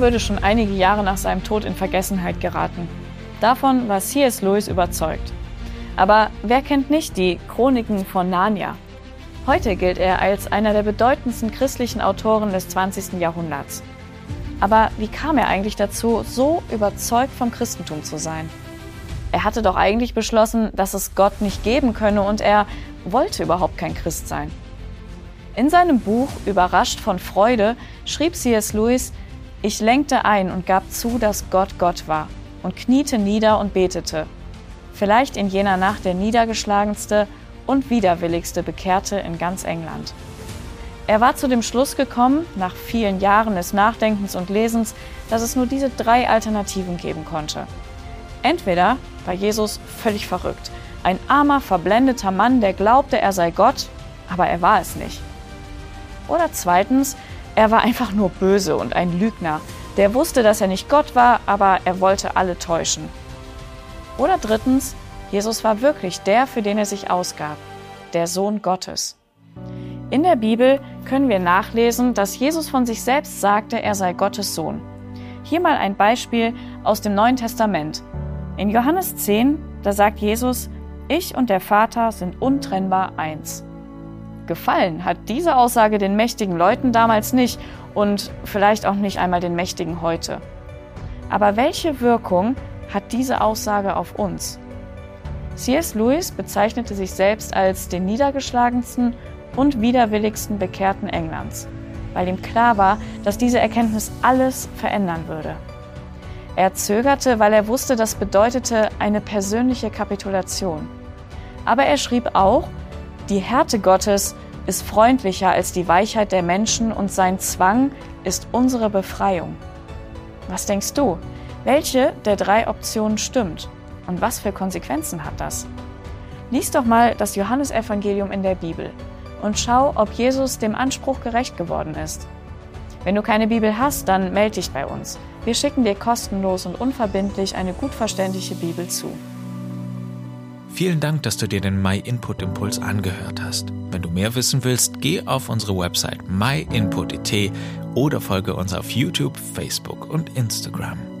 würde schon einige Jahre nach seinem Tod in Vergessenheit geraten. Davon war C.S. Lewis überzeugt. Aber wer kennt nicht die Chroniken von Narnia? Heute gilt er als einer der bedeutendsten christlichen Autoren des 20. Jahrhunderts. Aber wie kam er eigentlich dazu, so überzeugt vom Christentum zu sein? Er hatte doch eigentlich beschlossen, dass es Gott nicht geben könne und er wollte überhaupt kein Christ sein. In seinem Buch Überrascht von Freude schrieb C.S. Lewis, ich lenkte ein und gab zu, dass Gott Gott war und kniete nieder und betete vielleicht in jener Nacht der niedergeschlagenste und widerwilligste Bekehrte in ganz England. Er war zu dem Schluss gekommen, nach vielen Jahren des Nachdenkens und Lesens, dass es nur diese drei Alternativen geben konnte. Entweder war Jesus völlig verrückt, ein armer, verblendeter Mann, der glaubte, er sei Gott, aber er war es nicht. Oder zweitens, er war einfach nur böse und ein Lügner, der wusste, dass er nicht Gott war, aber er wollte alle täuschen. Oder drittens, Jesus war wirklich der, für den er sich ausgab, der Sohn Gottes. In der Bibel können wir nachlesen, dass Jesus von sich selbst sagte, er sei Gottes Sohn. Hier mal ein Beispiel aus dem Neuen Testament. In Johannes 10, da sagt Jesus, ich und der Vater sind untrennbar eins. Gefallen hat diese Aussage den mächtigen Leuten damals nicht und vielleicht auch nicht einmal den mächtigen heute. Aber welche Wirkung hat diese Aussage auf uns? C.S. Lewis bezeichnete sich selbst als den niedergeschlagensten und widerwilligsten Bekehrten Englands, weil ihm klar war, dass diese Erkenntnis alles verändern würde. Er zögerte, weil er wusste, das bedeutete eine persönliche Kapitulation. Aber er schrieb auch, die Härte Gottes ist freundlicher als die Weichheit der Menschen und sein Zwang ist unsere Befreiung. Was denkst du? Welche der drei Optionen stimmt? Und was für Konsequenzen hat das? Lies doch mal das Johannesevangelium in der Bibel und schau, ob Jesus dem Anspruch gerecht geworden ist. Wenn du keine Bibel hast, dann melde dich bei uns. Wir schicken dir kostenlos und unverbindlich eine gut verständliche Bibel zu. Vielen Dank, dass du dir den My Input Impuls angehört hast. Wenn du mehr wissen willst, geh auf unsere Website myinput.it oder folge uns auf YouTube, Facebook und Instagram.